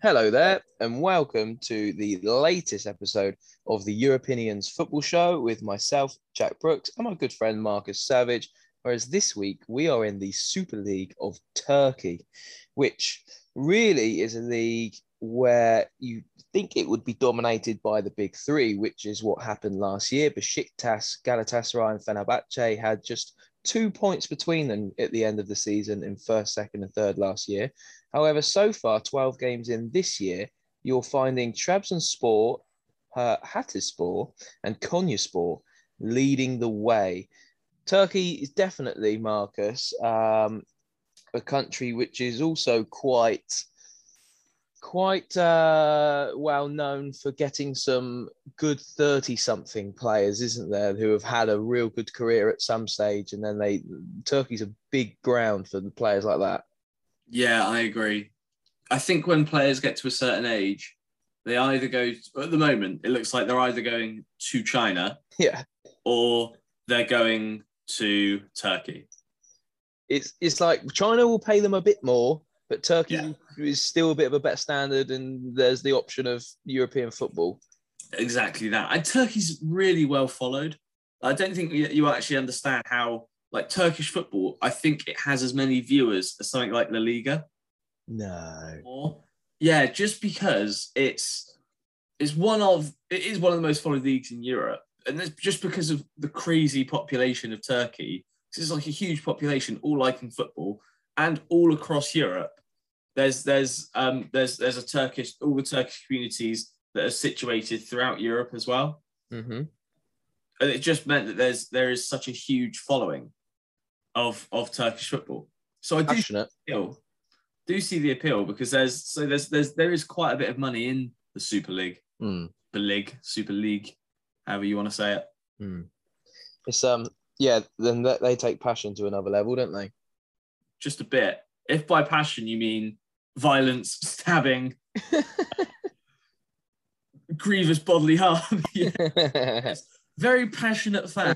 Hello there, and welcome to the latest episode of the Europeans Football Show with myself, Jack Brooks, and my good friend Marcus Savage. Whereas this week we are in the Super League of Turkey, which really is a league where you think it would be dominated by the big three, which is what happened last year. Besiktas, Galatasaray, and Fenerbahce had just two points between them at the end of the season in first, second, and third last year. However, so far, 12 games in this year, you're finding Trabzonspor, uh, Hatayspor, and Konyaspor leading the way. Turkey is definitely, Marcus, um, a country which is also quite quite uh, well known for getting some good 30 something players isn't there who have had a real good career at some stage and then they turkey's a big ground for the players like that yeah, I agree. I think when players get to a certain age, they either go at the moment, it looks like they're either going to China yeah or they're going to Turkey. it's it's like china will pay them a bit more but turkey Yeah. is still a bit of a better standard and there's the option of european football Exactly that. And Turkey's really well followed. I don't think you you actually understand how, like Turkish football, I think it has as many viewers as something like La Liga. no Or, yeah, just because it's it's one of it is one of the most followed leagues in Europe, and it's just because of the crazy population of Turkey. This is like a huge population, all liking football, and all across Europe. There's there's um there's there's a Turkish all the Turkish communities that are situated throughout Europe as well, mm-hmm. and it just meant that there's there is such a huge following of of Turkish football. So I do passionate appeal. Do see the appeal because there's so there's there's there is quite a bit of money in the Super League, Mm, the league, Super League, however you want to say it. mm. it's um yeah then they, they take passion to another level don't they Just a bit. If by passion you mean violence, stabbing, grievous bodily harm, yeah, very passionate fan.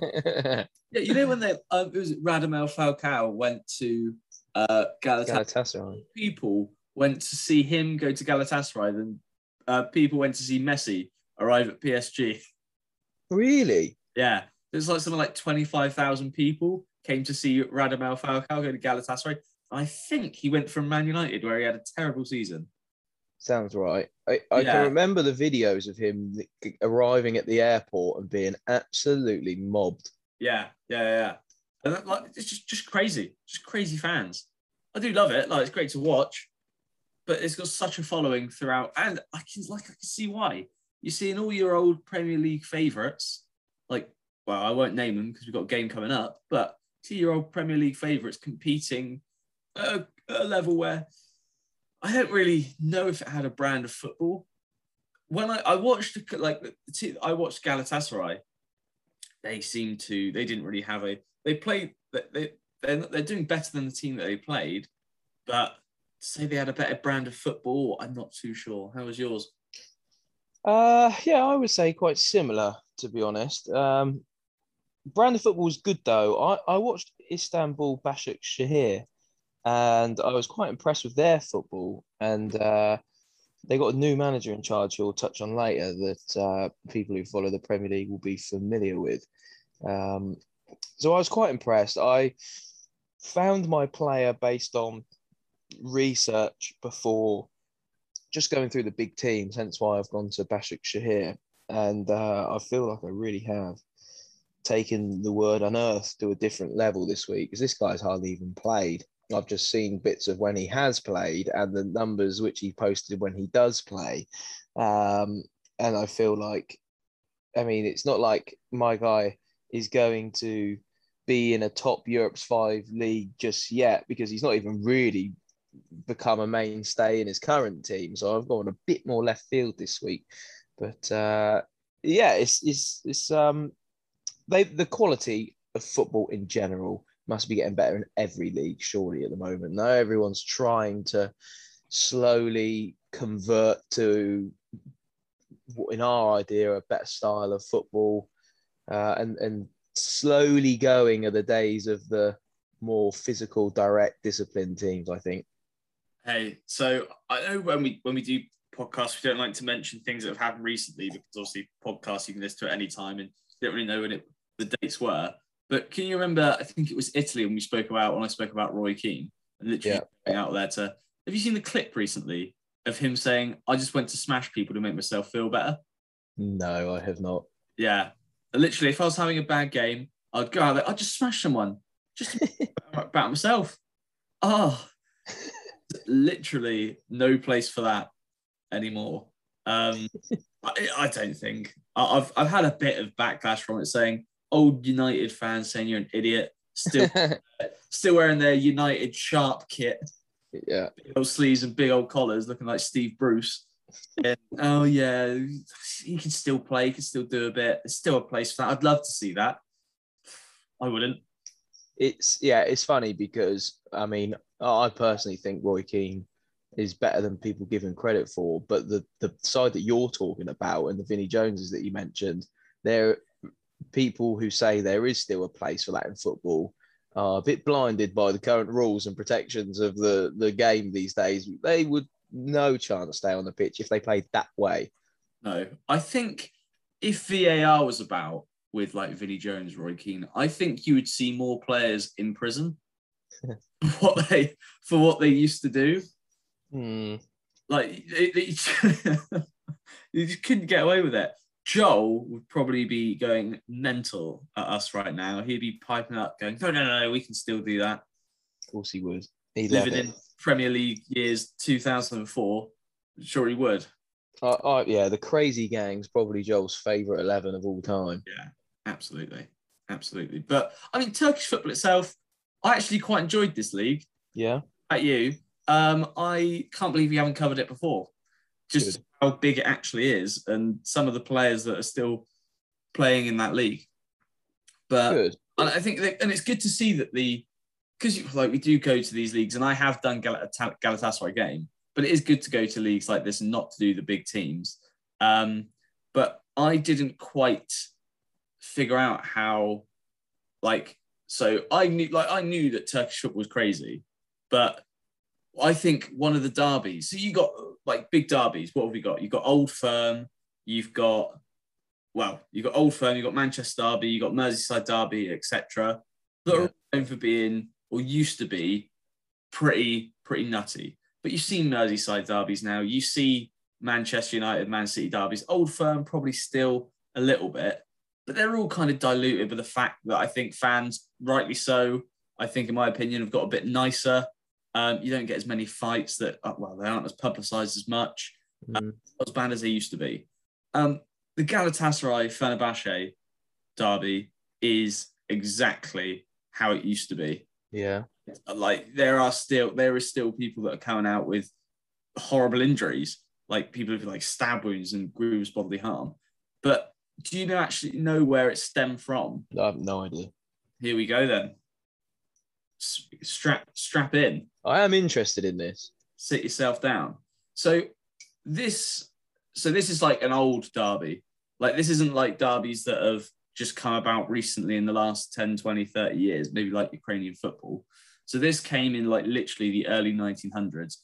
Yeah, you know when they um, it was Radamel Falcao went to uh, Galatasaray. Galatasaray. People went to see him go to Galatasaray, then uh, people went to see Messi arrive at PSG. really Yeah, there's like something like 25,000 people came to see Radamel Falcao go to Galatasaray. I think he went from Man United where he had a terrible season. Sounds right. I, I Yeah. can remember the videos of him arriving at the airport and being absolutely mobbed. Yeah, yeah, yeah. And that, like, it's just, just crazy, just crazy fans. I do love it. Like it's great to watch, but it's got such a following throughout, and I can like I can see why. You're seeing all your old Premier League favourites, like well, I won't name them because we've got a game coming up, but see your old Premier League favourites competing at a, at a level where I don't really know if it had a brand of football. When I, I watched like I watched Galatasaray, they seemed to they didn't really have a they played they they're, they're doing better than the team that they played, but to say they had a better brand of football, I'm not too sure. How was yours? Uh, yeah, I would say quite similar, to be honest. Um, brand of football was good though. I, I watched Istanbul Basaksehir, and I was quite impressed with their football. And uh, they got a new manager in charge who we'll touch on later that uh, people who follow the Premier League will be familiar with. Um, so I was quite impressed. I found my player based on research before just going through the big teams, hence why I've gone to Basaksehir. And uh, I feel like I really have taken the word unearthed to a different level this week because this guy's hardly even played. I've just seen bits of when he has played and the numbers which he posted when he does play. Um, and I feel like, I mean, it's not like my guy is going to be in a top Europe's five league just yet because he's not even really become a mainstay in his current team. So I've gone a bit more left field this week. But uh, yeah, it's it's it's um they the quality of football in general must be getting better in every league, surely at the moment. Now everyone's trying to slowly convert to what in our idea a better style of football, uh, and and slowly going are the days of the more physical, direct, disciplined teams. I think. Hey, so I know when we when we do podcasts, we don't like to mention things that have happened recently because obviously podcasts you can listen to at any time and you don't really know when it, the dates were. But can you remember? I think it was Italy when we spoke about when I spoke about Roy Keane and literally going out there to. Have you seen the clip recently of him saying, "I just went to smash people to make myself feel better"? No, I have not. Yeah, literally, if I was having a bad game, I'd go out there, I'd just smash someone, just about myself. Oh, literally no place for that anymore. Um, I, I, don't think I've I've had a bit of backlash from it, saying old United fans saying you're an idiot, still still wearing their United sharp kit, yeah, big old sleeves and big old collars, looking like Steve Bruce. And, oh yeah, he can still play, he can still do a bit. There's still a place for that. I'd love to see that. I wouldn't. It's yeah, it's funny because I mean, I personally think Roy Keane is better than people give him credit for. But the the side that you're talking about and the Vinnie Joneses that you mentioned, there people who say there is still a place for that in football are a bit blinded by the current rules and protections of the the game these days. They would no chance stay on the pitch if they played that way. No, I think if VAR was about with like Vinnie Jones, Roy Keane, I think you would see more players in prison what they for what they used to do. Hmm. Like it, it, you just couldn't get away with it. Joel would probably be going mental at us right now. He'd be piping up, going, "No, no, no, we can still do that." Of course, he would. He'd Living in Premier League years 2004, sure he would. Uh, uh, yeah, the Crazy Gang's probably Joel's favourite eleven of all time. Yeah, absolutely, absolutely. But I mean, Turkish football itself, I actually quite enjoyed this league. Yeah. At you, um, I can't believe you haven't covered it before. Just Good. How big it actually is, and some of the players that are still playing in that league. But Good. I think, that, and it's good to see that the because like we do go to these leagues, and I have done Gal- Galatasaray game, but it is good to go to leagues like this and not to do the big teams. Um, but I didn't quite figure out how, like, so I knew like I knew that Turkish football was crazy, but I think one of the derbies. So you got like big derbies. What have we got? You've got Old Firm. You've got well, you've got Old Firm. You've got Manchester Derby. You've got Merseyside Derby, etc. That yeah. are known for being or used to be pretty pretty nutty. But you've seen Merseyside derbies now. You see Manchester United, Man City derbies. Old Firm probably still a little bit, but they're all kind of diluted by the fact that I think fans, rightly so, I think in my opinion, have got a bit nicer. Um, you don't get as many fights that, uh, well, they aren't as publicised as much, mm. um, as bad as they used to be. Um, the Galatasaray Fenerbahce derby is exactly how it used to be. Yeah. Like there are still there is still people that are coming out with horrible injuries, like people with like stab wounds and grievous bodily harm. But do you know actually know where it stemmed from? I have no idea. Here we go then. Strap strap in. I am interested in this. Sit yourself down. So this so this is like an old derby. Like this isn't like derbies that have just come about recently in the last 10, 20, 30 years, maybe like Ukrainian football. So this came in like literally the early 1900s,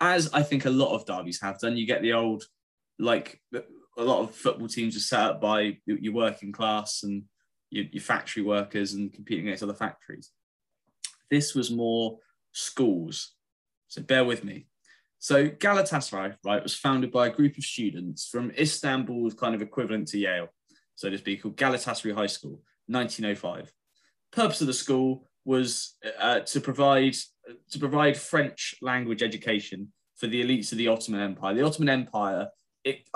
as I think a lot of derbies have done. You get the old, like a lot of football teams are set up by your working class and your, your factory workers and competing against other factories. This was more schools. So bear with me. So Galatasaray, right, was founded by a group of students from Istanbul's kind of equivalent to Yale so to speak, called Galatasaray High School, 1905. Purpose of the school was uh, to provide to provide French language education for the elites of the Ottoman Empire. The Ottoman Empire, it,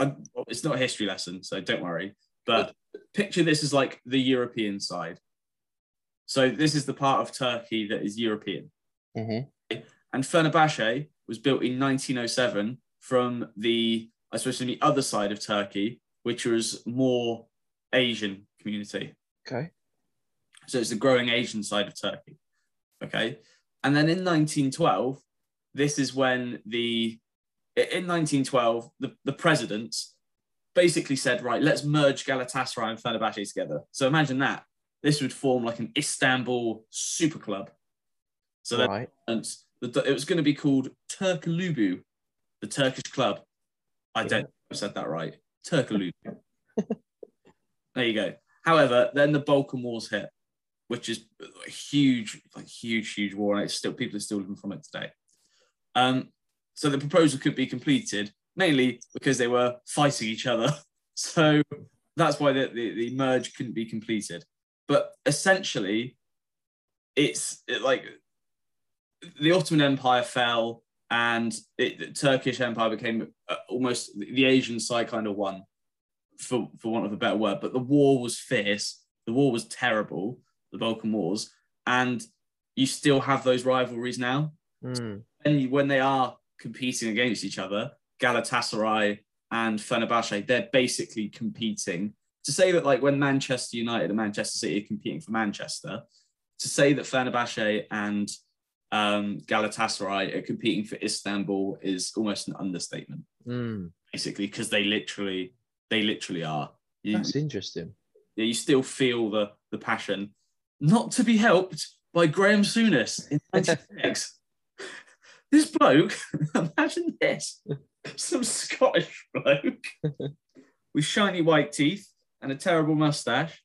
it's not a history lesson, so don't worry. But picture this as like the European side. So this is the part of Turkey that is European. Mm-hmm. And Fenerbahce was built in 1907 from the, I suppose, from the other side of Turkey, which was more Asian community. Okay. So it's the growing Asian side of Turkey. Okay. And then in 1912, this is when the in 1912, the, the presidents basically said, right, let's merge Galatasaray and Fenerbahce together. So imagine that. This would form like an Istanbul super club. So right. It was going to be called Turkulubu, the Turkish club. I don't know if I said that right. Turkulubu. there you go. However, then the Balkan Wars hit, which is a huge, like huge, huge war, and it's still people are still living from it today. Um, so the proposal could be completed mainly because they were fighting each other. So that's why the, the, the merge couldn't be completed. But essentially, it's it, like the Ottoman Empire fell and it, the Turkish Empire became uh, almost the Asian side kind of won, for, for want of a better word. But the war was fierce. The war was terrible, the Balkan Wars. And you still have those rivalries now. Mm. And when they are competing against each other, Galatasaray and Fenerbahce, they're basically competing. To say that, like, when Manchester United and Manchester City are competing for Manchester, to say that Fenerbahce and um, Galatasaray are competing for Istanbul is almost an understatement, Mm. basically, because they literally, they literally are. You, That's interesting. yeah, you still feel the the passion, not to be helped by Graham Souness in '96. this bloke, imagine this: some Scottish bloke with shiny white teeth and a terrible mustache.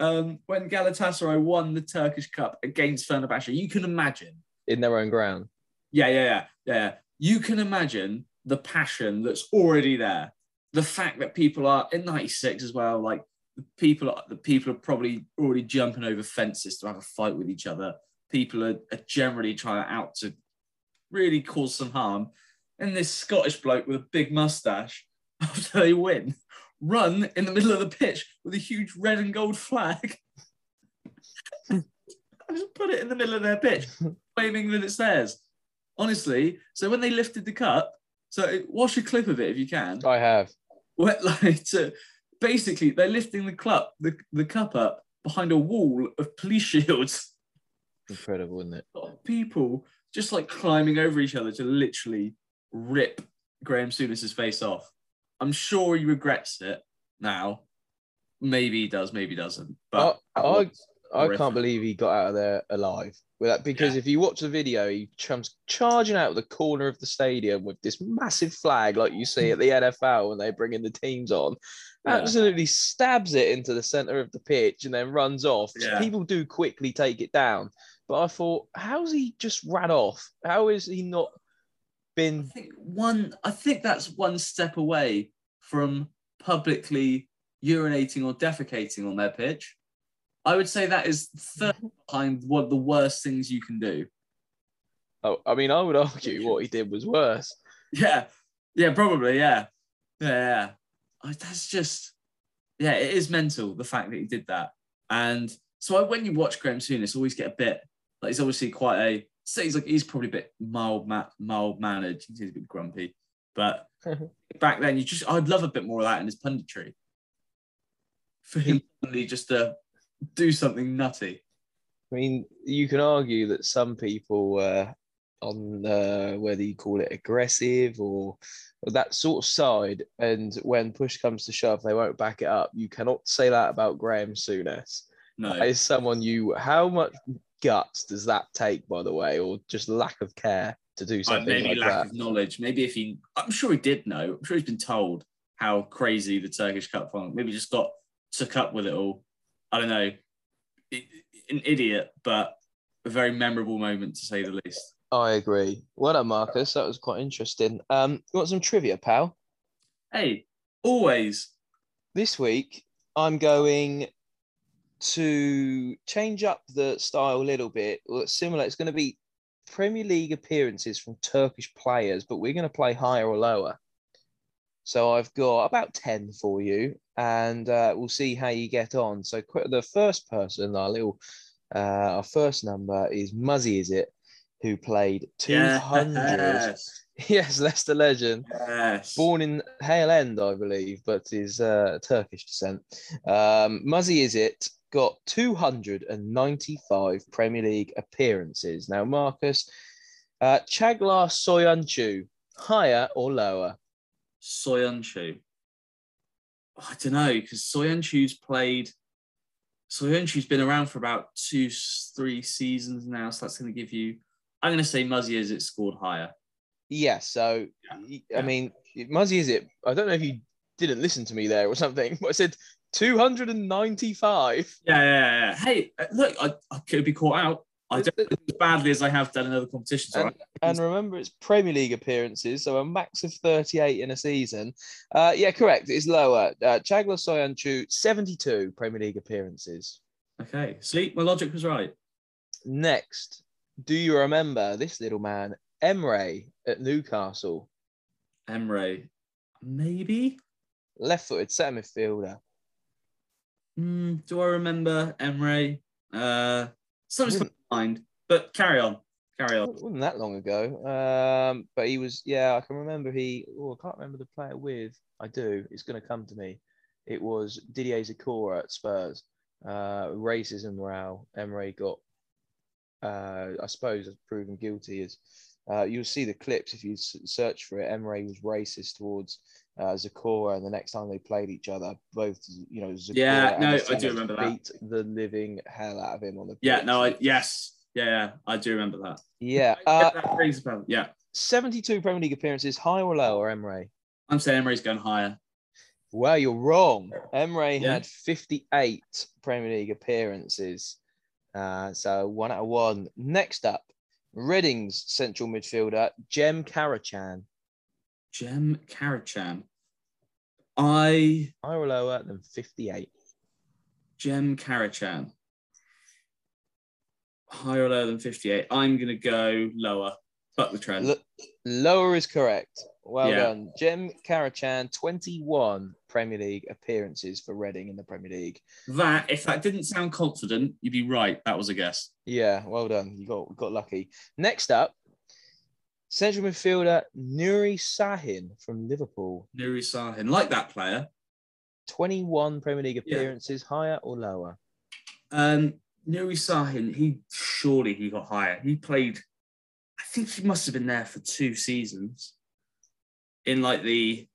Um, when Galatasaray won the Turkish Cup against Fenerbahce, you can imagine. In their own ground. Yeah, yeah, yeah, yeah. You can imagine the passion that's already there. The fact that people are in '96 as well, like the people, are, the people are probably already jumping over fences to have a fight with each other. People are, are generally trying out to really cause some harm. And this Scottish bloke with a big mustache, after they win, run in the middle of the pitch with a huge red and gold flag. I just put it in the middle of their pitch, claiming that it's theirs. Honestly, so when they lifted the cup, so watch a clip of it if you can. I have. Where, like, basically, they're lifting the cup, the, the cup up behind a wall of police shields. Incredible, isn't it? people just like climbing over each other to literally rip Graham Souness's face off. I'm sure he regrets it now. Maybe he does, maybe he doesn't. But I, I, was I can't believe he got out of there alive. With that, because Yeah. if you watch the video, he comes charging out of the corner of the stadium with this massive flag, like you see at the NFL when they bring in the teams on. Yeah. Absolutely stabs it into the center of the pitch and then runs off. Yeah. People do quickly take it down, but I thought, how's he just ran off? How is he not been? I think one I think that's one step away from publicly urinating or defecating on their pitch. I would say that is mm-hmm. third behind one of the worst things you can do. Oh, I mean, I would argue what he did was worse. Yeah, yeah, probably, yeah, yeah. yeah. I, that's just, yeah, it is mental the fact that he did that. And so I, when you watch Graham Souness, always get a bit like he's obviously quite a. So he's like he's probably a bit mild, ma- mild mannered. He's a bit grumpy, but back then you just I'd love a bit more of that in his punditry. For him suddenly just to do something nutty. I mean, you can argue that some people uh, on uh, whether you call it aggressive or, or that sort of side, and when push comes to shove, they won't back it up. You cannot say that about Graham Souness. No, That is someone you. How much guts does that take, by the way, or just lack of care to do Like, something maybe like lack that? of knowledge. Maybe if he, I'm sure he did know. I'm sure he's been told how crazy the Turkish Cup final. Maybe just got took up with it all. I don't know. An idiot, but a very memorable moment to say the least. I agree. Well done, Marcus. That was quite interesting. Um, you want some trivia, pal? Hey, always. this week I'm going to change up the style a little bit. Well, it's similar. It's going to be Premier League appearances from Turkish players, but we're going to play higher or lower. So I've got about 10 for you, and uh, we'll see how you get on. So the first person, our little, uh, our first number is Muzzy Izzet? Who played 200. Yes. yes, Leicester legend yes. born in Hale End, I believe, but is uh, Turkish descent. Um, Muzzy Izzet got 295 Premier League appearances. Now, Marcus, uh, Caglar Soyuncu, higher or lower? Soyuncu. I don't know because Soyuncu's played. Soyuncu's been around for about two, three seasons now, so that's going to give you I'm going to say Muzzy Izzet scored higher. Yeah, so Yeah. I mean, Muzzy Izzet? I don't know if you didn't listen to me there or something, but I said 295. Yeah, yeah, yeah. Hey, uh, look, I, I could be caught out. I don't badly as I have done in other competitions. And, right? and remember, it's Premier League appearances, so a max of 38 in a season. Uh, yeah, correct. It's lower. Uh, Caglar Soyuncu, 72 Premier League appearances. Okay, see, my logic was right. Next, do you remember this little man, Emre at Newcastle? Emre, maybe. Left footed centre midfielder. Mm, do I remember Emre? Uh, something's coming to mind, but carry on, carry on. Wasn't wasn't that long ago. Um, but he was, yeah, I can remember he, oh, I can't remember the player with. I do. It's going to come to me. It was Didier Zokora at Spurs. Uh, racism row. Emre got, uh, I suppose, proven guilty. As uh, you'll see the clips if you s- search for it. Emre was racist towards uh, Zokora, and the next time they played each other, both you know, Zokora Yeah, no, I do remember that. beat the living hell out of him on the Yeah, pitch. no, I yes, yeah, yeah, I do remember that. yeah. Yeah, Uh, that rings a. Yeah, 72 Premier League appearances, high or low, or Emre? I'm saying Emre's going higher. Well, you're wrong. Emre Yeah. had 58 Premier League appearances. Uh, so one out of one. Next up, Reading's central midfielder, Jem Karacan. Jem Karacan. I Higher or lower than 58. Jem Karacan. Higher or lower than 58. I'm going to go lower. Fuck the trend. L- lower is correct. Well Yeah. done. Jem Karacan, 21 Premier League appearances for Reading in the Premier League. that, if that didn't sound confident, you'd be right. That was a guess. Yeah, well done. You got got lucky. Next up, central midfielder Nuri Sahin from Liverpool. Nuri Sahin. Like that player. 21 Premier League Yeah. appearances, higher or lower? Um, Nuri Sahin, he surely he got higher. He played, I think he must have been there for two seasons. In like the,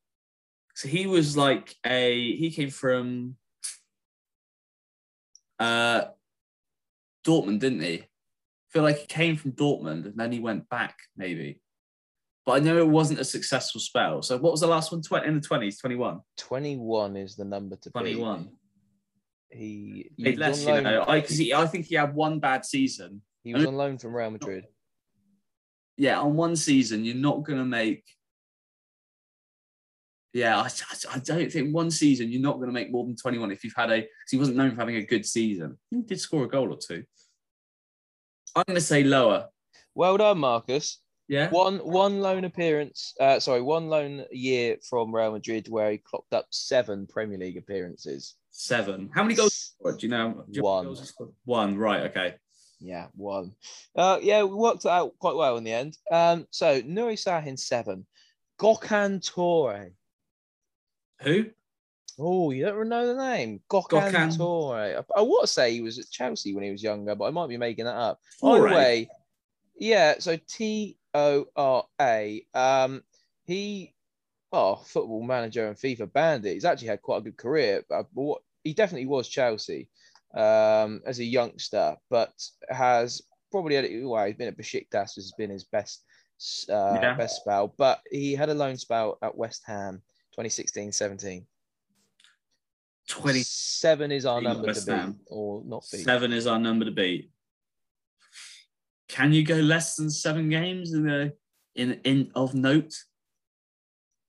so he was like a he came from uh Dortmund, didn't he? I feel like he came from Dortmund and then he went back maybe. But I know it wasn't a successful spell. So what was the last one? 20, in the 20s, 21. 21 is the number to 21. beat. He, Played less, you know. I, cause he, I think he had one bad season he was on loan from Real Madrid. yeah, on one season, you're not going to make. Yeah, I, I- don't think one season you're not going to make more than 21 if you've had a. he wasn't known for having a good season. He did score a goal or two. I'm going to say lower. Well done, Marcus. Yeah. One one loan appearance, uh, sorry, one loan year from Real Madrid where he clocked up seven Premier League appearances. Seven. How many goals? Do you know? Do you know how many One. One. Right. Okay. Yeah, one. Uh, yeah, we worked it out quite well in the end. Um, so Nuri Sahin seven, Gokhan Tore. Who? Oh, you don't know the name, Gokhan, Gokhan. Tore. I, I want to say he was at Chelsea when he was younger, but I might be making that up. By the way, yeah. So T O R A. Um, he, oh, football manager and FIFA bandit. He's actually had quite a good career. But what he definitely was Chelsea um, as a youngster, but has probably had well, he's been at Besiktas, has been his best uh, Yeah. best spell. But he had a loan spell at West Ham, 2016-17. 27 is our number West to beat Ham. or not beat. Seven is our number to beat. Can you go less than seven games in the in in of note?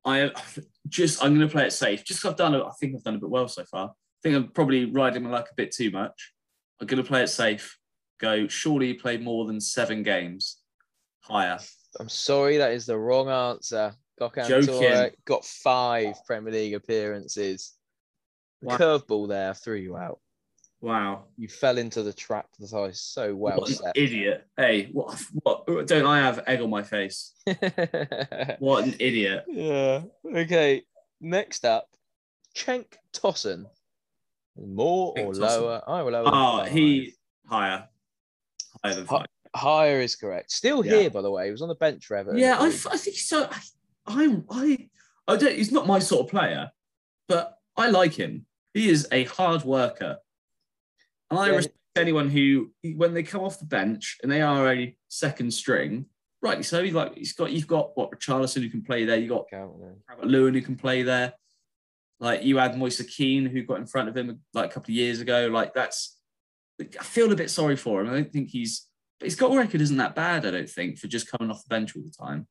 I just I'm going to play it safe. Just I've done it. I think I've done a bit well so far. I think I'm probably riding my luck a bit too much. I'm going to play it safe. Go. Surely he played more than seven games. Higher. I'm sorry, that is the wrong answer. Joking. Got five Premier League appearances. Wow. curveball there threw you out. Wow. You fell into the trap that I so well what an set. idiot. Hey, what, what? Don't I have egg on my face? What an idiot. yeah. Okay. Next up, Cenk Tosun. More or Cenk Tosun. lower? I will lower. Oh, he higher. Higher than five. higher is correct. Still Yeah. here, by the way. He was on the bench for Everton. Yeah, I think so. I, I'm I I don't. He's not my sort of player, but I like him. He is a hard worker, and I Yeah. respect anyone who, when they come off the bench and they are a second string, rightly so. He's like he's got you've got what Richarlison who can play there. You got Lewin who can play there. Like you had Moise Kean who got in front of him like a couple of years ago. Like that's I feel a bit sorry for him. I don't think he's but his goal record isn't that bad, I don't think, for just coming off the bench all the time.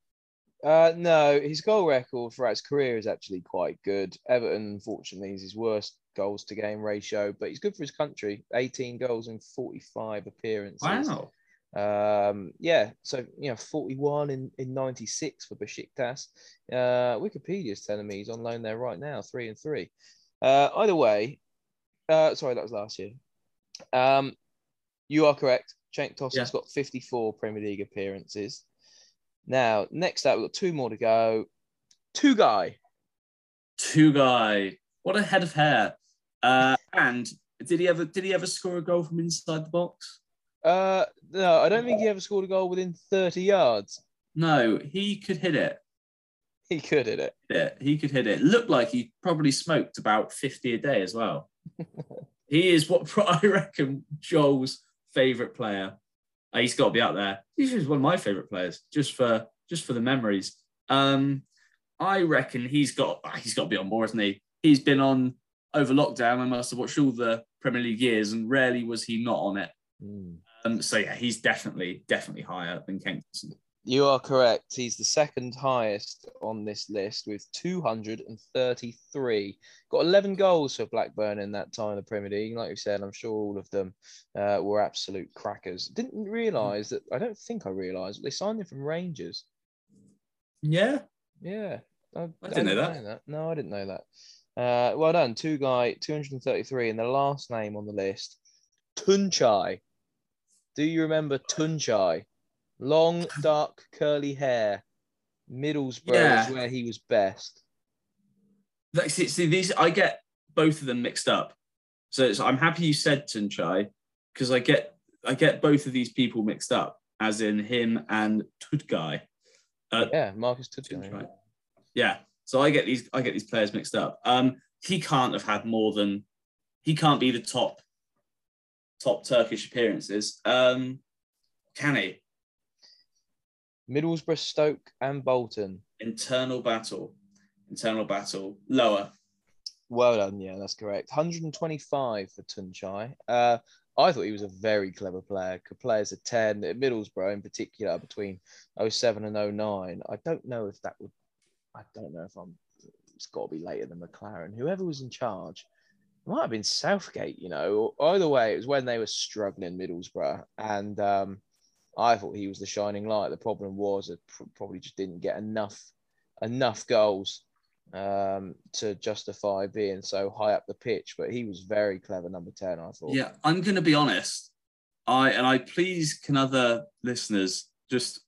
Uh, no, his goal record throughout his career is actually quite good. Everton, unfortunately, is his worst goals to game ratio, but he's good for his country. 18 goals in 45 appearances. Wow. Um, yeah, so you know, 41 in, in 96 for Besiktas. Uh, Wikipedia's telling me he's on loan there right now, three and three. Uh, either way, uh, sorry, that was last year. Um, you are correct. Cenk Tosun's Yeah. got 54 Premier League appearances. Now, next up, we've got two more to go. Tugay. Two guy. What a head of hair. Uh, and did he ever did he ever score a goal from inside the box? Uh, no, I don't think he ever scored a goal within 30 yards. No, he could hit it. He could hit it. Yeah. He could hit it. Looked like he probably smoked about 50 a day as well. he is what I reckon Joel's favourite player. Uh, he's got to be up there. He's one of my favourite players, just for just for the memories. Um, I reckon he's got he's got to be on more, isn't he? He's been on over lockdown. I must have watched all the Premier League years, and rarely was he not on it. Hmm. Um, so yeah, he's definitely definitely higher than Kempson. You are correct. He's the second highest on this list with 233. Got 11 goals for Blackburn in that time in the Premier League. Like you said, I'm sure all of them uh, were absolute crackers. Didn't realise that, I don't think I realised, they signed him from Rangers. Yeah, Yeah. I, I didn't know that. know No, I didn't know that. Uh, well done. Tugay, 233. And the last name on the list, Tuncay. Do you remember Tuncay? Long, dark, curly hair. Middlesbrough Yeah. is where he was best. Like, see, see, these I get both of them mixed up. So, I'm happy you said Tuncay because I get I get both of these people mixed up, as in him and Tugay. Uh, Yeah, Marcus Tuncay. Tuncay. Yeah. So I get these I get these players mixed up. Um, he can't have had more than he can't be the top top Turkish appearances. Um, can he? Middlesbrough, Stoke, and Bolton. Internal battle. Internal battle. Lower. Well done. Yeah, that's correct. 125 for Tuncay. Uh, I thought he was a very clever player. Could play as a 10 at Middlesbrough in particular between 07 and 09. I don't know if that would, I don't know if I'm, it's got to be later than McClaren. Whoever was in charge, it might have been Southgate, you know. Either way, it was when they were struggling, Middlesbrough. And um, I thought he was the shining light. The problem was it probably just didn't get enough enough goals um, to justify being so high up the pitch. But he was very clever, number ten. I thought. Yeah, I'm going to be honest. I and I please can other listeners just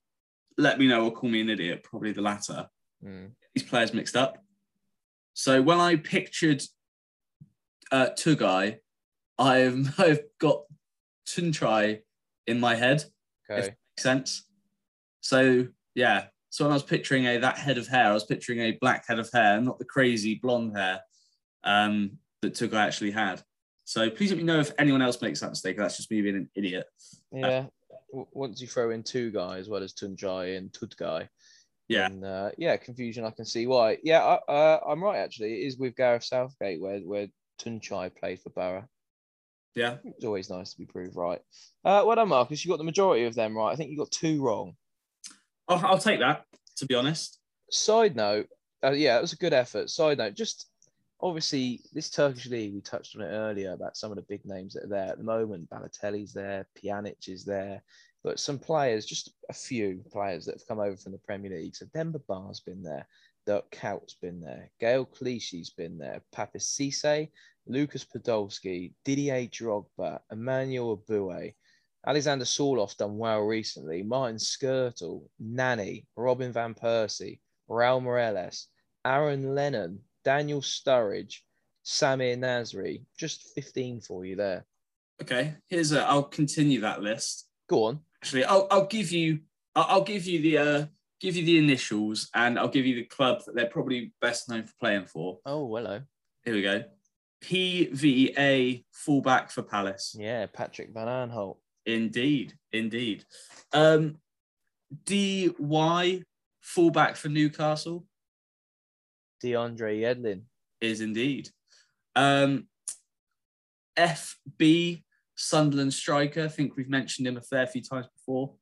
let me know or call me an idiot. Probably the latter. Mm. These players mixed up. So when I pictured uh, Tugay, I've I've got Tuncay in my head. Okay. Makes sense. So yeah. So when I was picturing a that head of hair, I was picturing a black head of hair, not the crazy blonde hair um, that Tugay actually had. So please let me know if anyone else makes that mistake. That's just me being an idiot. Yeah. W- Once you throw in two guys, as well as Tuncay and Tugay, Yeah. and uh, yeah, confusion. I can see why. Yeah, I, uh, I'm right. Actually, it is with Gareth Southgate where where Tuncay played for Borough. Yeah. It's always nice to be proved right. Uh, well done, Marcus. You got the majority of them right. I think you got two wrong. I'll, I'll take that, to be honest. Side note, uh, yeah, it was a good effort. Side note, just obviously this Turkish league, we touched on it earlier about some of the big names that are there at the moment. Balotelli's there, Pjanic is there, but some players, just a few players that have come over from the Premier League. So Demba Ba's been there, Dirk Kuyt's been there, Gael Clichy's been there, Papis Cisse, Lucas Podolski, Didier Drogba, Emmanuel Eboue, Alexander Sorloth done well recently. Martin Skrtel, Nani, Robin Van Persie, Raul Meireles, Aaron Lennon, Daniel Sturridge, Samir Nasri. Just 15 for you there. Okay. Here's a. I'll continue that list. Go on. Actually, I'll, I'll give you. I'll, I'll give you the. Uh, give you the initials, and I'll give you the club that they're probably best known for playing for. Oh, hello. Here we go. PVA fullback for Palace. Yeah, Patrick Van Aanholt. Indeed, indeed. Um, DY fullback for Newcastle DeAndre Yedlin. is indeed. Um, FB Sunderland striker. I think we've mentioned him a fair few times before.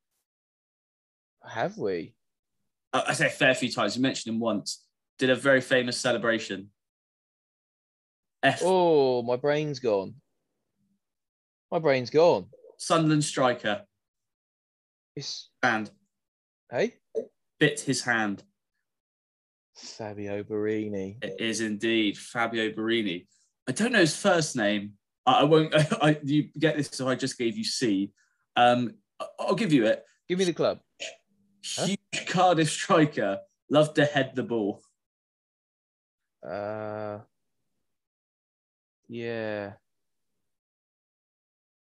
Have we? I say a fair few times. You mentioned him once. Did a very famous celebration. F Oh, my brain's gone. My brain's gone. Sunderland striker It's and hey, bit his hand. Fabio Borini. It is indeed Fabio Borini. I don't know his first name. I, I won't. I, you get this, so I just gave you C. Um, I- I'll give you it. Give me the club. Huh? Huge Cardiff striker. Loved to head the ball. Uh, yeah.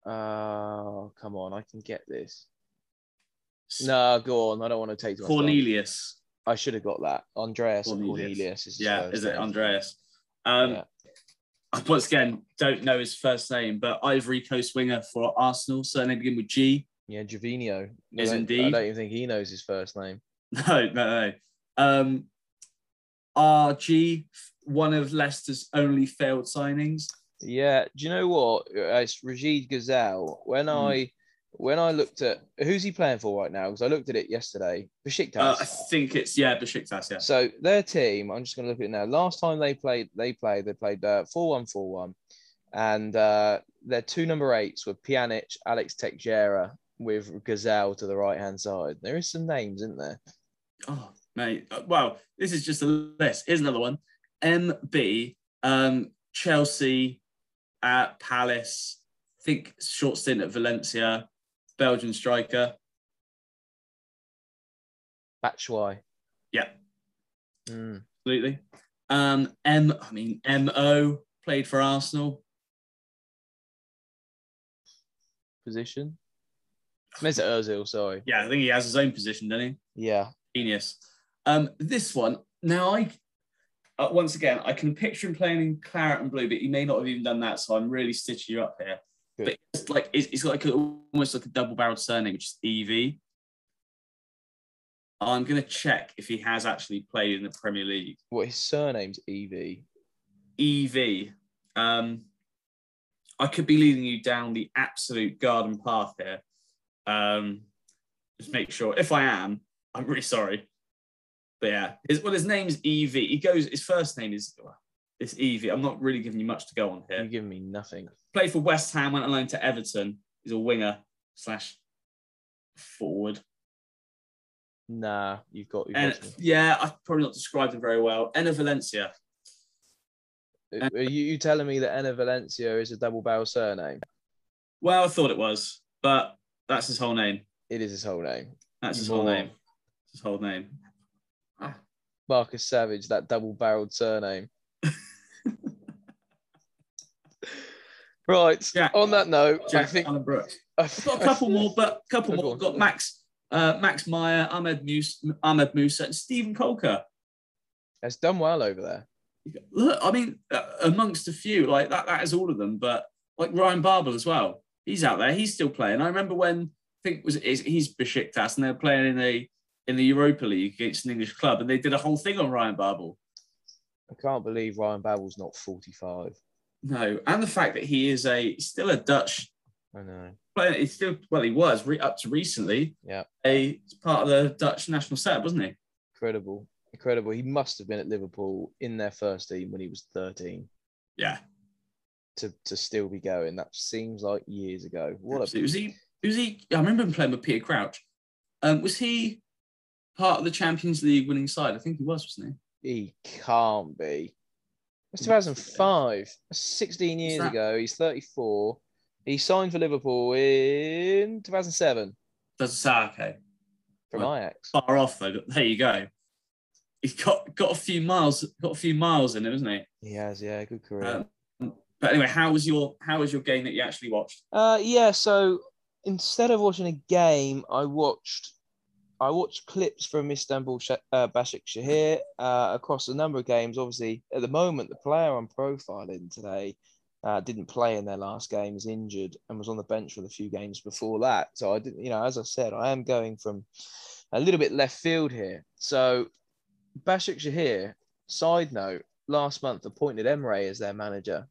Oh, come on. I can get this. No, go on. I don't want to take too much time. Cornelius. I should have got that. Andreas Cornelius. Cornelius is Yeah, is it name. Andreas? Um, Yeah. I Once again, don't know his first name, but Ivory Coast winger for Arsenal, surname begin with G. Yeah, Gervinho. I Is don't- I don't even think he knows his first name. No, no, no. Um, RG, one of Leicester's only failed signings. Yeah, do you know what? Uh, It's Rachid Ghezzal. When Hmm. I when I looked at who's he playing for right now, because I looked at it yesterday. Besiktas. Uh, I think it's yeah, Besiktas. Yeah, So their team, I'm just going to look at it now. Last time they played, they played, they played uh, 4-1, 4-1. And uh, their two number eights were Pjanic, Alex Teixeira, with Ghezzal to the right hand side. There is some names, isn't there? Oh, mate. Uh, Wow, this is just a list. Here's another one. MB, um, Chelsea, at Palace. I think short stint at Valencia. Belgian striker. Batshuayi. Yeah, Mm. absolutely. Um, M. I mean Mo played for Arsenal. Position. Mesut Ozil, sorry. Yeah, I think he has his own position, doesn't he? Yeah. Genius. Um, this one now I. Uh, once again, I can picture him playing in claret and blue, but he may not have even done that. So I'm really stitching you up here. Good. But it's like it's, it's like a, almost like a double-barreled surname, which is EV. I'm gonna check if he has actually played in the Premier League. What his surname's EV. EV. Um, I could be leading you down the absolute garden path here. Um, just make sure. If I am, I'm really sorry. But yeah, his, well, his name's EV. He goes. His first name is it's EV. I'm not really giving you much to go on here. You're giving me nothing. Played for West Ham. Went alone to Everton. He's a winger slash forward. Nah, you've got. You've And yeah, I've probably not described him very well. Enner Valencia. Are you, you telling me that Enner Valencia is a double barrel surname? Well, I thought it was, but that's his whole name. It is his whole name. That's his whole name. His whole name. Marcus Savage, that double barreled surname. right. Jack- On that note, I Jack think Allen Brooks. I, I've got a couple more, but a couple Oh, more. on, Got. Max, uh, Max Meyer, Ahmed Musa, Ahmed Musa, and Steven Caulker. It's done well over there. Look, I mean, uh, amongst a few, like that, that is all of them. But like Ryan Babel as well. He's out there. He's still playing. I remember when I think it was he's Besiktas and they were playing in the in the Europa League against an English club, and they did a whole thing on Ryan Babel. I can't believe Ryan Babel's not 45. No, and the fact that he is a still a Dutch I know. player. He's still well, he was re, up to recently. Yeah. a part of the Dutch national setup, wasn't he? Incredible. Incredible. He must have been at Liverpool in their first team when he was 13 Yeah. To, to still be going. That seems like years ago. What a. Was he? Was he? I remember him playing with Peter Crouch. Um, was he part of the Champions League winning side? I think he was, wasn't He He can't be. It's 2005. That's 16 years that- ago. He's 34. He signed for Liverpool in 2007 he? Does say okay. from Well, Ajax. Far off though. but There you go. He's got got a few miles. Got a few miles in him, hasn't he? He has, yeah, good career. Um, but anyway, how was your how was your game that you actually watched? Uh, yeah. So instead of watching a game, I watched. I watched clips from Istanbul uh, Basaksehir uh, across a number of games. Obviously, at the moment, the player I'm profiling today uh, didn't play in their last game, is injured, and was on the bench for the few games before that. So I didn't, you know, as I said, I am going from a little bit left field here. So Basaksehir, side note, last month appointed Emre as their manager.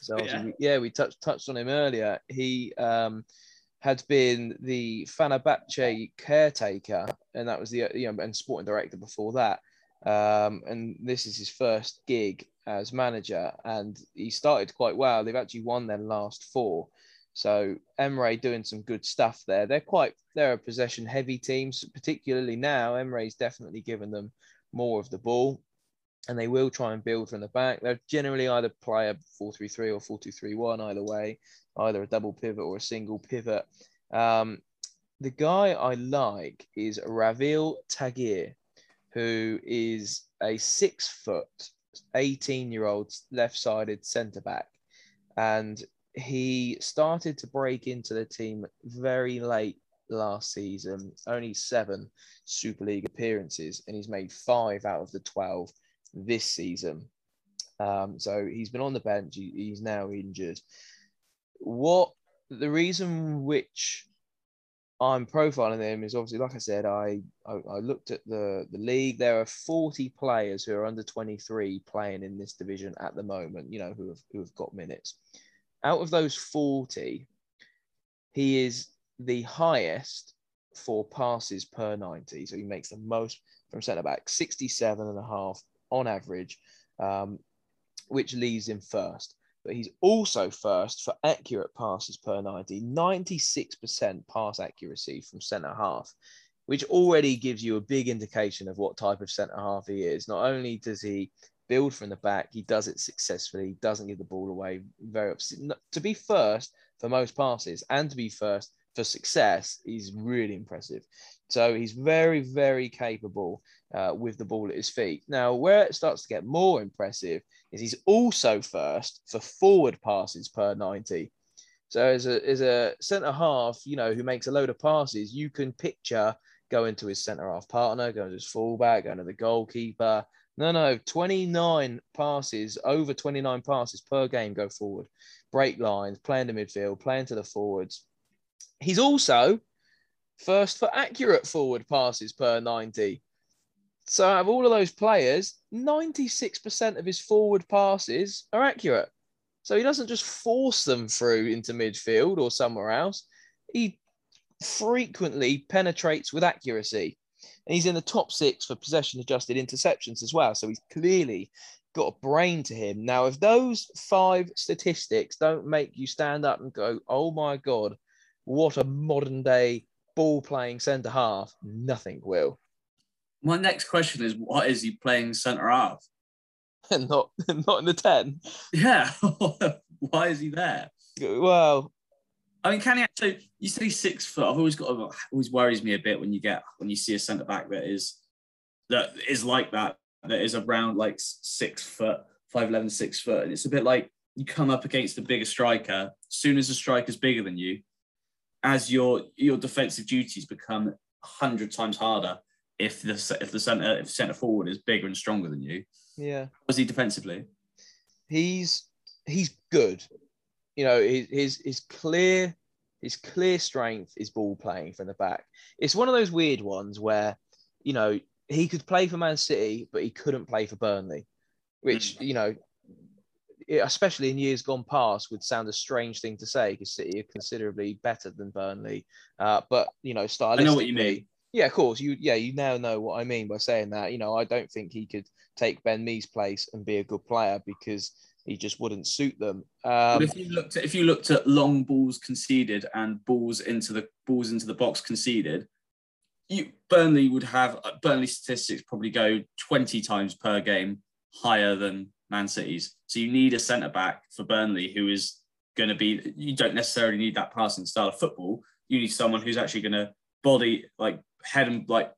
So yeah, yeah we touched touched on him earlier. He um, had been the Fenerbahce caretaker, and that was the you know and sporting director before that. Um, and this is his first gig as manager, and he started quite well. They've actually won their last four. So Emre doing some good stuff there. They're quite they're a possession heavy team, particularly now. Emre's definitely given them more of the ball, and they will try and build from the back. They're generally either play a 4-3-3 or 4-2-3-1, either way either a double pivot or a single pivot. Um, the guy I like is Ravil Tagir, who is a six foot, 18 year old left sided centre back. And he started to break into the team very late last season, only seven Super League appearances, and he's made five out of the 12 this season. Um, so he's been on the bench, he, he's now injured what the reason which I'm profiling him is obviously, like I said, I, I, I looked at the, the league. There are 40 players who are under 23 playing in this division at the moment, you know, who have, who have got minutes. Out of those 40, he is the highest for passes per 90. So he makes the most from centre back, 67 and a half on average, um, which leaves him first but he's also first for accurate passes per 90, 96% pass accuracy from centre half, which already gives you a big indication of what type of centre half he is. Not only does he build from the back, he does it successfully, doesn't give the ball away very to be first for most passes and to be first for success is really impressive. So he's very, very capable uh, with the ball at his feet. Now, where it starts to get more impressive is he's also first for forward passes per 90. So as a, as a centre half, you know, who makes a load of passes, you can picture going to his centre half partner, going to his fullback, going to the goalkeeper. No, no, 29 passes, over 29 passes per game go forward. Break lines, playing the midfield, playing to the forwards. He's also first for accurate forward passes per 90. So out of all of those players, 96% of his forward passes are accurate. So he doesn't just force them through into midfield or somewhere else. He frequently penetrates with accuracy. And he's in the top six for possession adjusted interceptions as well. So he's clearly got a brain to him. Now, if those five statistics don't make you stand up and go, oh my God, what a modern day ball playing centre half, nothing will my next question is, what is he playing centre half? not not in the ten. Yeah, why is he there? Well, I mean, can he actually? You say six foot. I've always got always worries me a bit when you get when you see a centre back that is that is like that that is around like six foot, five eleven, six foot, and it's a bit like you come up against the bigger striker. Soon as the striker's bigger than you, as your your defensive duties become hundred times harder if the if the center if center forward is bigger and stronger than you. Yeah. Was he defensively? He's he's good. You know, his his clear his clear strength is ball playing from the back. It's one of those weird ones where, you know, he could play for Man City, but he couldn't play for Burnley, which, mm. you know, especially in years gone past, would sound a strange thing to say because City are considerably better than Burnley. Uh, but, you know, stylistically, I know what you mean. Yeah, of course. You yeah, you now know what I mean by saying that. You know, I don't think he could take Ben Mee's place and be a good player because he just wouldn't suit them. Um, if you looked at if you looked at long balls conceded and balls into the balls into the box conceded, you Burnley would have uh, Burnley statistics probably go twenty times per game higher than Man City's. So you need a centre back for Burnley who is going to be. You don't necessarily need that passing style of football. You need someone who's actually going to body like head and like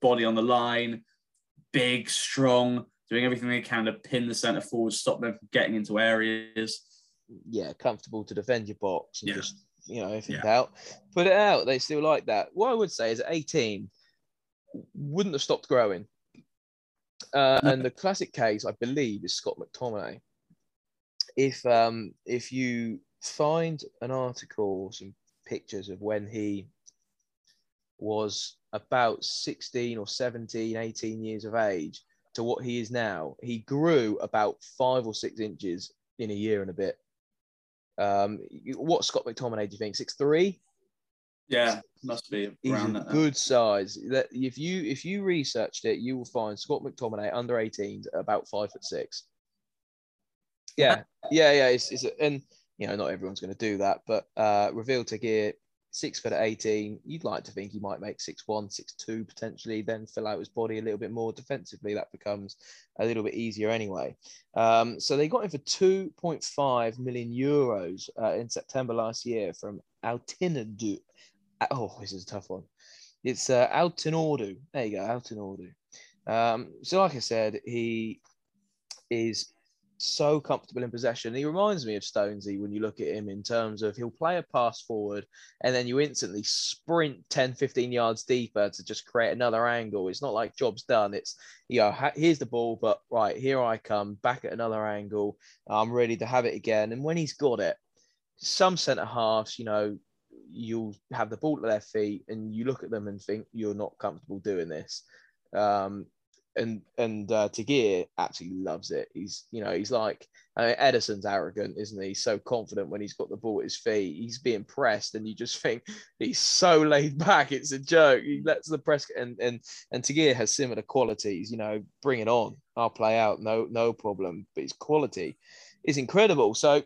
body on the line, big, strong, doing everything they can to pin the centre forward, stop them from getting into areas. Yeah, comfortable to defend your box and yeah. just you know if yeah. doubt, put it out. They still like that. What I would say is at 18, wouldn't have stopped growing. Uh, and the classic case, I believe, is Scott McTominay. If um, if you find an article or some pictures of when he was about 16 or 17, 18 years of age to what he is now, he grew about five or six inches in a year and a bit. Um, what Scott McTominay do you think? Six three? Yeah, must be around a that. good size. That if you if you researched it, you will find Scott McTominay under 18s about five foot six. Yeah, yeah, yeah. It's, it's and you know not everyone's going to do that, but uh, Ravil Tagir six foot at 18. You'd like to think he might make six one, six two potentially, then fill out his body a little bit more defensively. That becomes a little bit easier anyway. Um, so they got him for 2.5 million euros uh, in September last year from Altinadu. Oh, this is a tough one. It's uh, Altinordu. There you go, Altinordu. Um, so, like I said, he is so comfortable in possession. He reminds me of Stonesy when you look at him in terms of he'll play a pass forward and then you instantly sprint 10, 15 yards deeper to just create another angle. It's not like job's done. It's, you know, here's the ball, but right, here I come back at another angle. I'm ready to have it again. And when he's got it, some centre halves, you know, you'll have the ball at their feet and you look at them and think you're not comfortable doing this. Um, and and uh, Tagir absolutely loves it. He's you know he's like I mean, Ederson's arrogant, isn't he? He's so confident when he's got the ball at his feet. He's being pressed, and you just think he's so laid back. It's a joke. He lets the press and and and Tagir has similar qualities. You know, bring it on. I'll play out. No no problem. But his quality is incredible. So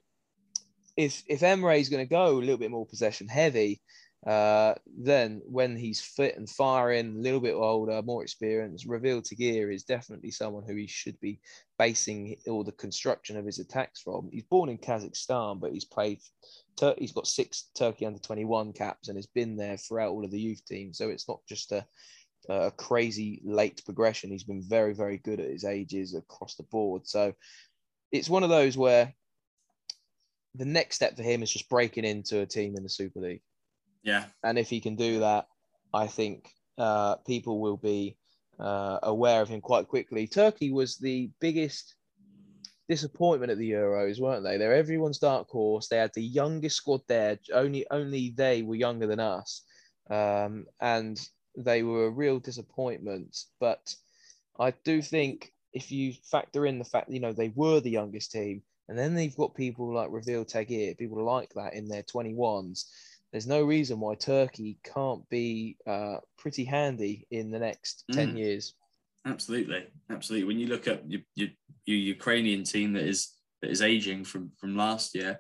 if if Emre is going to go a little bit more possession heavy, uh, then when he's fit and firing, a little bit older, more experienced, Ravil Tagir is definitely someone who he should be basing all the construction of his attacks from. He's born in Kazakhstan, but he's played. Tur- he's got six Turkey under twenty one caps and has been there throughout all of the youth teams. So it's not just a a crazy late progression. He's been very very good at his ages across the board. So it's one of those where the next step for him is just breaking into a team in the Super League. Yeah, And if he can do that, I think uh, people will be uh, aware of him quite quickly. Turkey was the biggest disappointment at the Euros, weren't they? They're everyone's dark horse. They had the youngest squad there. Only only they were younger than us, um, and they were a real disappointment. But I do think if you factor in the fact you know they were the youngest team, and then they've got people like Ravil Tagir, people like that in their 21s. There's no reason why Turkey can't be uh, pretty handy in the next 10 Mm. years. absolutely, absolutely. When you look at your, your, your Ukrainian team that is that is aging from from last year,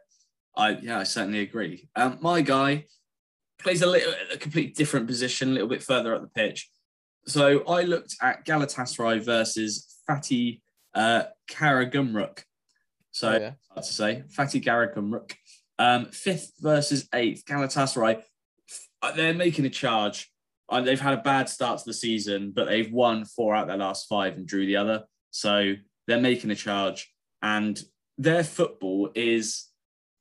I yeah, I certainly agree. Um, my guy plays a little a completely different position, a little bit further up the pitch. So I looked at Galatasaray versus Fatih uh, Karagumruk. So Oh, yeah. hard to say. Fatih Karagumruk. Um, fifth versus eighth. Galatasaray. uh, They're making a charge. Uh, they've had a bad start to the season, but they've won four out of their last five and drew the other. So they're making a charge, and their football is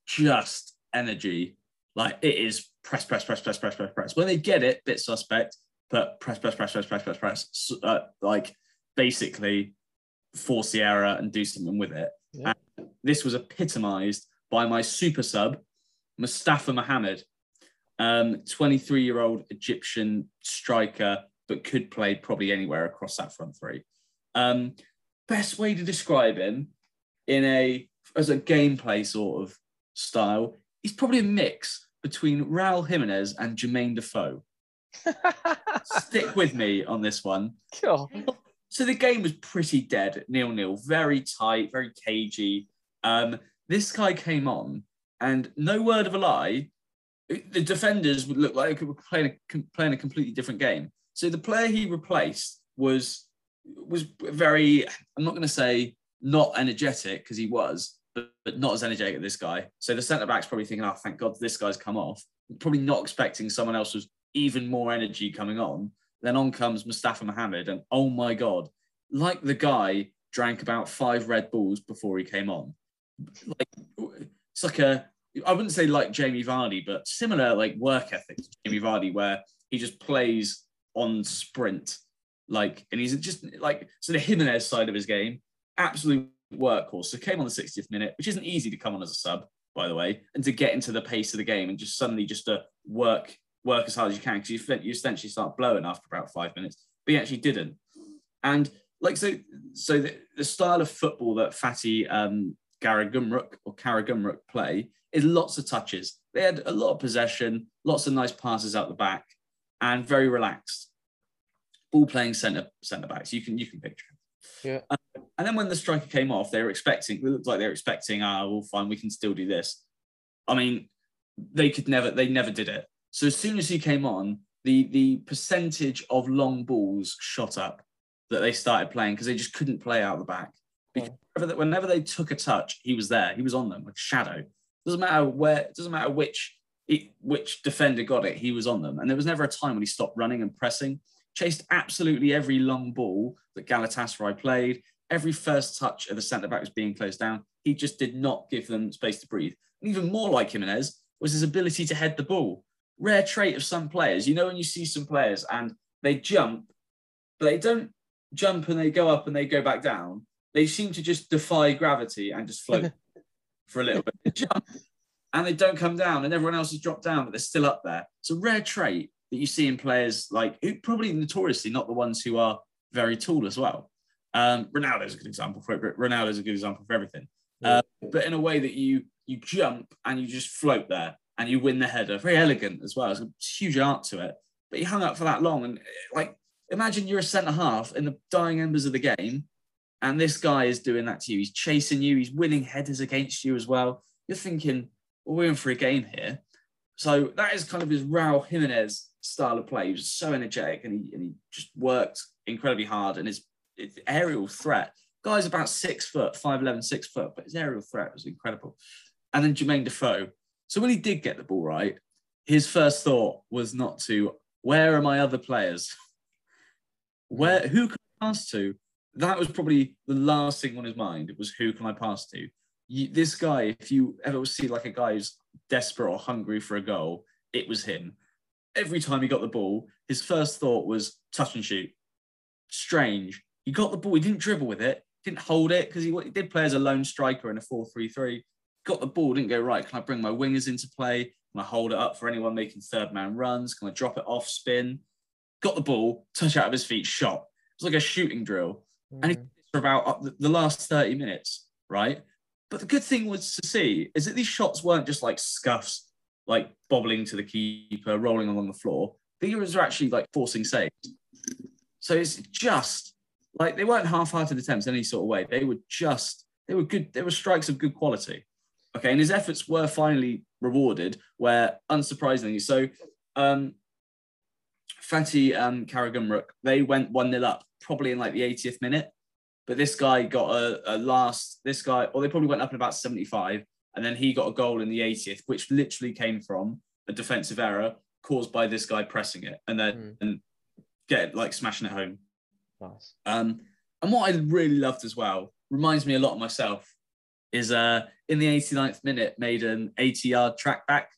just energy. Like it is press, press, press, press, press, press, press. When they get it, bit suspect, but press, press, press, press, press, press, press. Uh, like basically force the error and do something with it. Yeah. And this was epitomized by my super sub, Mustafa Mohammed, um, 23 year old Egyptian striker, but could play probably anywhere across that front three. Um, best way to describe him in a as a gameplay sort of style, he's probably a mix between Raul Jimenez and Jermaine Defoe. Stick with me on this one. God. So the game was pretty dead, nil nil, very tight, very cagey. Um, this guy came on, and no word of a lie, the defenders would look like they were playing a, playing a completely different game. So the player he replaced was was very. I'm not going to say not energetic because he was, but, but not as energetic as this guy. So the centre back's probably thinking, "Oh, thank God this guy's come off." Probably not expecting someone else with even more energy coming on. Then on comes Mustafa Mohammed, and oh my God, like the guy drank about five Red Bulls before he came on. Like it's like a, I wouldn't say like Jamie Vardy, but similar like work ethic to Jamie Vardy, where he just plays on sprint Like, and he's just like so the Jimenez side of his game, absolute workhorse. So came on the 60th minute, which isn't easy to come on as a sub, by the way, and to get into the pace of the game and just suddenly just to work work as hard as you can because you, you essentially start blowing after about five minutes. But he actually didn't. And like so, so the, the style of football that Fatih um, Garagumruk or Karagumruk play is lots of touches. They had a lot of possession, lots of nice passes out the back, and very relaxed. Ball playing centre centre backs. You can you can picture. Yeah. Um, and then when the striker came off, they were expecting. It looked like they were expecting. Ah, oh, well, fine, we can still do this. I mean, they could never. They never did it. So as soon as he came on, the the percentage of long balls shot up that they started playing because they just couldn't play out the back. Whenever, whenever they took a touch, he was there. He was on them like shadow. Doesn't matter where. Doesn't matter which which defender got it. He was on them, and there was never a time when he stopped running and pressing. Chased absolutely every long ball that Galatasaray played. Every first touch of the centre back was being closed down. He just did not give them space to breathe. And even more like Jimenez was his ability to head the ball. Rare trait of some players. You know when you see some players and they jump, but they don't jump and they go up and they go back down they seem to just defy gravity and just float for a little bit. And they don't come down, and everyone else has dropped down, but they're still up there. It's a rare trait that you see in players like who probably notoriously not the ones who are very tall as well. Um, Ronaldo's a good example for it. Ronaldo's a good example for everything. Uh, but in a way that you you jump and you just float there and you win the header. Very elegant as well. It's a huge art to it. But he hung up for that long, and like imagine you're a centre half in the dying embers of the game, and this guy is doing that to you. He's chasing you. He's winning headers against you as well. You're thinking, well, we're in for a game here. So that is kind of his Raul Jimenez style of play. He was so energetic and he, and he just worked incredibly hard. And his, his aerial threat, guy's about six foot, 5'11, six foot, but his aerial threat was incredible. And then Jermaine Defoe. So when he did get the ball right, his first thought was not to, where are my other players? Where, who can I pass to? That was probably the last thing on his mind. It was who can I pass to? You, this guy, if you ever see like a guy who's desperate or hungry for a goal, it was him. Every time he got the ball, his first thought was touch and shoot. Strange. He got the ball. He didn't dribble with it. Didn't hold it because he, he did play as a lone striker in a 4-3-3. Got the ball. Didn't go right. Can I bring my wingers into play? Can I hold it up for anyone making third man runs? Can I drop it off spin? Got the ball. Touch out of his feet. Shot. It was like a shooting drill mm. and he for about the last 30 minutes, right? But the good thing was to see is that these shots weren't just like scuffs, like bobbling to the keeper, rolling along the floor. These were actually like forcing saves. So it's just like they weren't half-hearted attempts in any sort of way. They were just they were good. They were strikes of good quality. Okay, and his efforts were finally rewarded. Where unsurprisingly, so um, Fatih and Karagumruk, they went 1 0 up probably in like the 80th minute. But this guy got a, a last, this guy, or they probably went up in about 75. And then he got a goal in the 80th, which literally came from a defensive error caused by this guy pressing it and then mm. and get like smashing it home. Nice. Um, and what I really loved as well reminds me a lot of myself is uh in the 89th minute made an 80 yard track back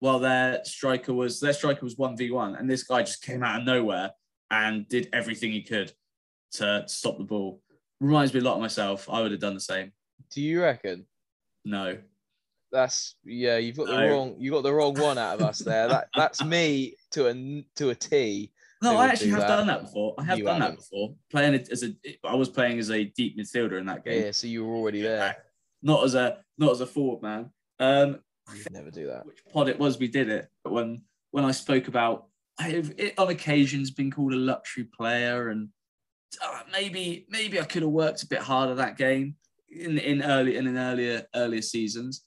while their striker was their striker was 1v1 and this guy just came out of nowhere and did everything he could to stop the ball. Reminds me a lot of myself. I would have done the same. Do you reckon? No. That's yeah. You've got the wrong. You got the wrong one out of us there. That that's me to a to a T. No, I actually have that. done that before. I have you done haven't. that before. Playing it as a, I was playing as a deep midfielder in that game. Yeah, so you were already there. Not as a not as a forward man. Um, You'd never do that. Which pod it was we did it. But when when I spoke about, I have it, on occasions been called a luxury player and uh, maybe maybe I could have worked a bit harder that game in in early in, in earlier earlier seasons.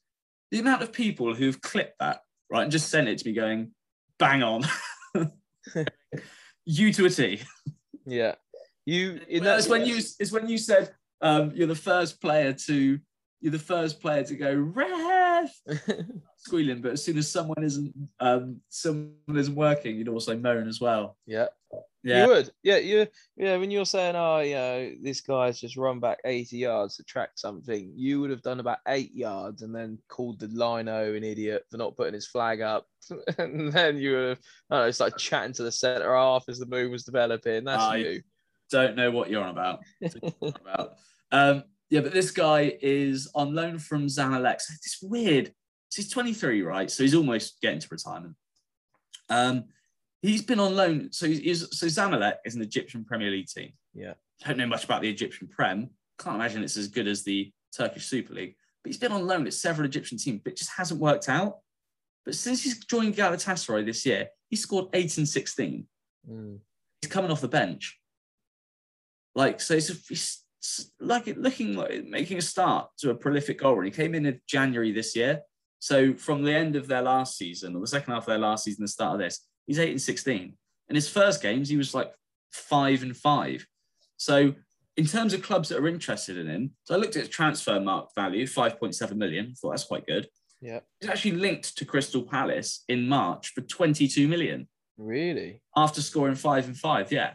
The amount of people who've clipped that right and just sent it to me going, bang on, you to a T. Yeah, you. That's when you. It's when you said um, you're the first player to. You're the first player to go ref squealing, but as soon as someone isn't um, someone isn't working, you'd also moan as well. Yeah. Yeah. You would, yeah, you, yeah. When you're saying, "Oh, you know, this guy's just run back 80 yards to track something," you would have done about eight yards and then called the lino an idiot for not putting his flag up, and then you would have, I don't know, started chatting to the centre half as the move was developing. That's uh, you. don't know what you're on about. about. Um, yeah, but this guy is on loan from Zamalek. It's weird. So he's 23, right? So he's almost getting to retirement. Um, he's been on loan. So he's so Zamalek is an Egyptian Premier League team. Yeah. Don't know much about the Egyptian Prem. Can't imagine it's as good as the Turkish Super League. But he's been on loan at several Egyptian teams, but it just hasn't worked out. But since he's joined Galatasaray this year, he scored 8 and 16. Mm. He's coming off the bench. Like, so it's, it's like it looking like making a start to a prolific goal. And he came in in January this year. So from the end of their last season, or the second half of their last season, the start of this, he's 8 and 16. In his first games, he was like five and five. So in terms of clubs that are interested in him, so I looked at his Transfermarkt value, 5.7 million. Thought that's quite good. Yeah. He's actually linked to Crystal Palace in March for 22 million Really? after scoring five and five. Yeah.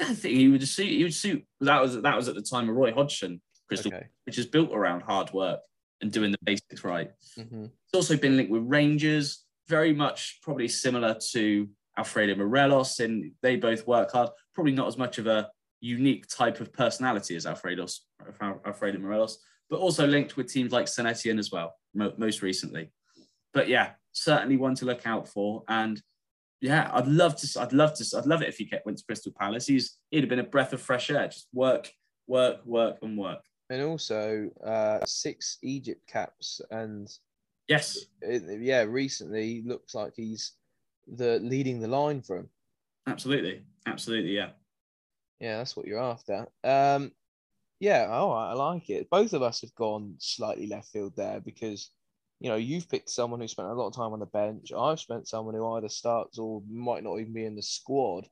I think he would suit. He would suit. That was that was at the time of Roy Hodgson, Crystal, Okay. which is built around hard work and doing the basics right. hmm It's also been linked with Rangers, very much probably similar to Alfredo Morelos, and they both work hard. Probably not as much of a unique type of personality as Alfredo Alfredo Morelos, but also linked with teams like Saint Etienne as well, mo- most recently. But yeah, certainly one to look out for. And yeah, I'd love to. I'd love to. I'd love it if he kept went to Crystal Palace. He's he'd have been a breath of fresh air. Just work, work, work, and work. And also uh, six Egypt caps, and Yes, it, yeah, recently looks like he's the leading the line for him. absolutely, absolutely. Yeah. Yeah, that's what you're after. Um, yeah, all right, I like it. Both of us have gone slightly left field there because, you know, you've picked someone who spent a lot of time on the bench. I've spent someone who either starts or might not even be in the squad.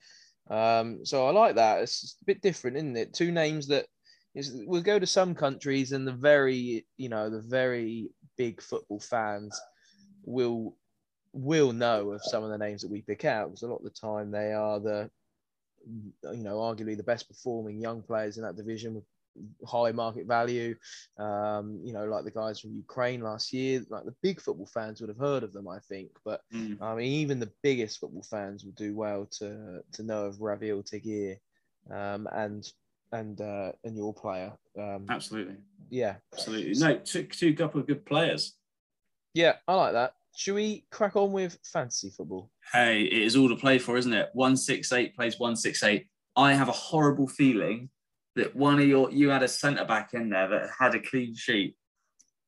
Um, so I like that. It's a bit different, isn't it? Two names that is we'll go to some countries and the very, you know, the very big football fans will will know of some of the names that we pick out because a lot of the time they are the you know, arguably the best performing young players in that division with high market value. Um, you know, like the guys from Ukraine last year, like the big football fans would have heard of them, I think. But Mm. I mean, even the biggest football fans will do well to to know of Ravil Tagir um, and and uh, and your player. Um, Absolutely, yeah, absolutely. No, two two couple of good players. yeah, I like that. Should we crack on with fantasy football? Hey, it is all to play for, isn't it? One six eight plays one six eight. I have a horrible feeling that one of your you had a centre back in there that had a clean sheet.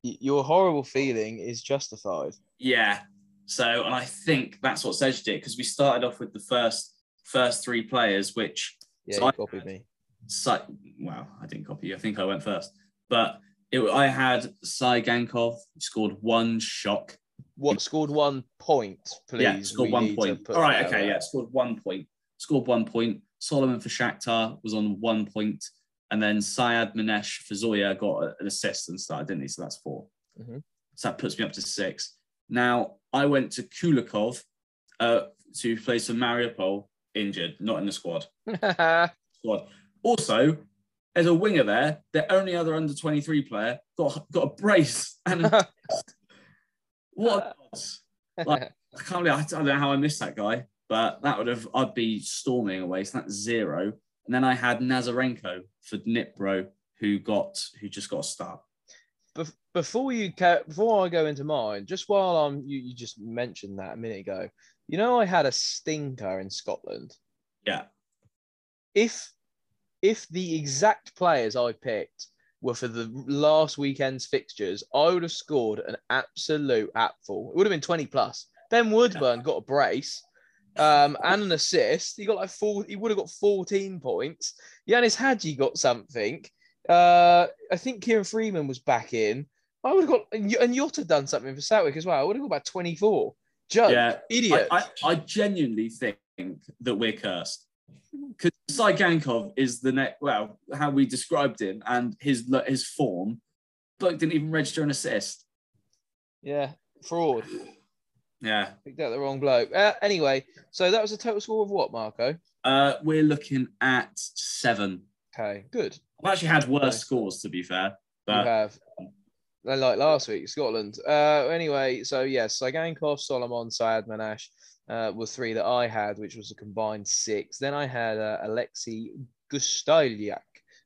Your horrible feeling is justified. Yeah. So, and I think that's what edged it because we started off with the first first three players, which Yeah, So copied me. Sai, well, I didn't copy you. I think I went first, but it, I had Sai Gankov scored one shock. What scored one point, please? yeah, scored We one point. All right, okay, yeah, scored one point. Scored one point. Solomon for Shakhtar was on one point, and then Sayyadmanesh for Zorya got an assist and started, didn't he? So that's 4 Mhm. So that puts me up to six. Now I went to Kulikov, uh, to play for Mariupol, injured, not in the squad. squad. Also, as a winger there, the only other under 23 player got got a brace and a, what odds? Like, I can't believe I don't know how I missed that guy, but that would have I'd be storming away. So that's zero. And then I had Nazarenko for Dnipro, who got who just got a start. Bef- before you before I go into mine, just while I'm you, you just mentioned that a minute ago. You know, I had a stinker in Scotland. Yeah. If if the exact players I picked were for the last weekend's fixtures, I would have scored an absolute apful. It would have been 20 plus. Ben Woodburn got a brace um, and an assist. He got like four, he would have got 14 points. Ianis Hagi got something. Uh, I think Kieran Freeman was back in. I would have got, and Y- and Yotta done something for Southwick as well. I would have got about 24. Joke, Yeah, idiot. I, I, I genuinely think that we're cursed. Because Gankov is the next, well, how we described him and his his form. Bloke didn't even register an assist. yeah, fraud. Yeah. Picked out the wrong bloke. Uh, anyway, so that was a total score of what, Marco? Uh, we're looking at seven. Okay, good. I've actually had worse Okay. scores, to be fair. You But have, like last week, Scotland. Uh, anyway, so yes, Sagankov, Solomon, Sayyadmanesh uh, were three that I had, which was a combined six. Then I had uh, Alexei Gustaliak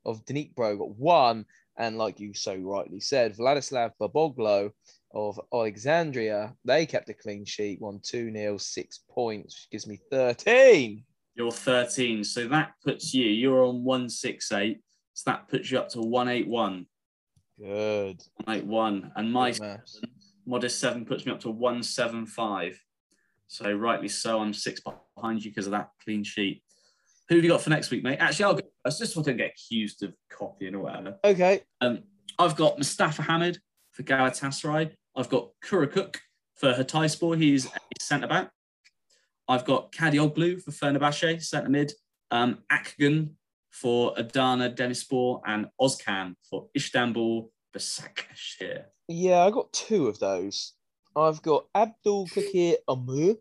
of Dnipro got one. And like you so rightly said, Vladislav Baboglo of Alexandria, they kept a clean sheet, won 2 0, six points, which gives me 13. You're 13. So that puts you, you're on 168. So that puts you up to 181. Good. 181. And my maths. modest seven puts me up to 175. So rightly so, I'm six behind you because of that clean sheet. Who have you got for next week, mate? Actually, I'll go. I just want to get accused of copying or whatever. Okay. Um, I've got Mustafa Hamid for Galatasaray. I've got Kurakuk for Hatayspor. He's a centre back. I've got Kadioglu for Fenerbahce, centre mid. Um, Akgun for Adana Demirspor and Ozkan for Istanbul Başakşehir. Yeah, I got two of those. I've got Abdul Kakir Amur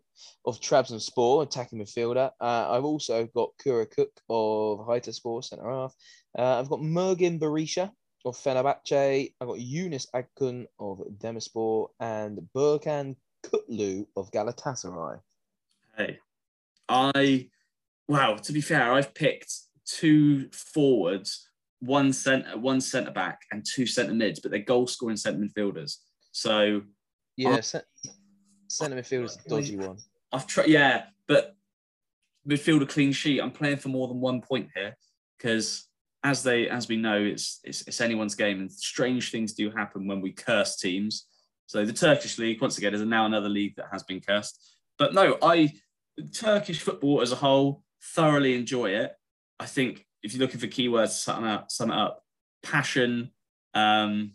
of Trabzonspor, attacking midfielder. Uh, I've also got Kura Cook of Hatayspor, centre half. Uh, I've got Mergim Berisha of Fenerbahce. I've got Yunus Akgun of Demirspor and Berkan Kutlu of Galatasaray. Hey, I wow. To be fair, I've picked two forwards, one centre, one centre back, and two centre mids, but they're goal scoring centre midfielders. So Yeah, cent- centre midfielder's a dodgy one. I've tried, yeah, but midfielder clean sheet. I'm playing for more than one point here because, as they as we know, it's, it's it's anyone's game, and strange things do happen when we curse teams. So the Turkish league, once again, is now another league that has been cursed. But no, I Turkish football as a whole thoroughly enjoy it. I think if you're looking for keywords to sum it up, sum it up passion, um,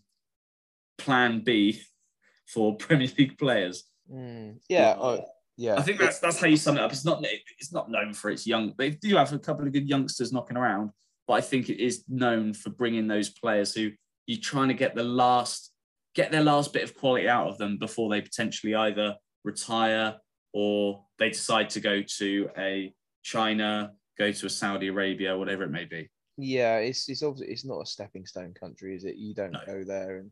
plan B for Premier League players. Mm, yeah, I, yeah. I think that's that's how you sum it up. It's not it's not known for its young. They do have a couple of good youngsters knocking around, but I think it is known for bringing those players who you're trying to get the last get their last bit of quality out of them before they potentially either retire or they decide to go to a China, go to a Saudi Arabia, whatever it may be. Yeah, it's it's obviously it's not a stepping stone country, is it? You don't No. go there, and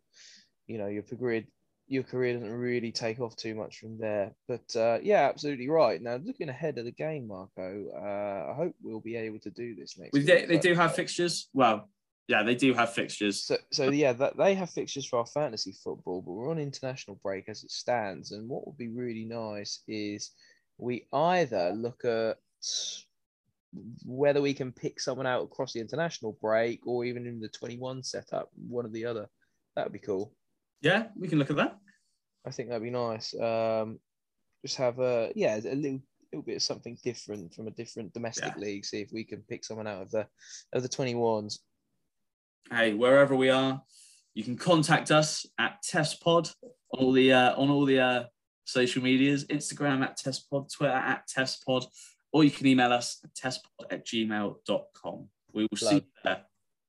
you know your career your career doesn't really take off too much from there. But uh, yeah, absolutely right. Now looking ahead of the game, Marco, uh, I hope we'll be able to do this next. We- week. They, they do have fixtures. Well, yeah, they do have fixtures. So, so yeah, that they have fixtures for our fantasy football, but we're on international break as it stands. And what would be really nice is we either look at whether we can pick someone out across the international break or even in the 21 setup, one or the other. That would be cool. Yeah, we can look at that. I think that'd be nice. Um, just have a yeah, a little little bit of something different from a different domestic Yeah. league. See if we can pick someone out of the of the 21s. hey, wherever we are, you can contact us at TestPod on all the uh, on all the uh, social medias, Instagram at TestPod, Twitter at TestPod, or you can email us at testpod at gmail.com. We will see you there.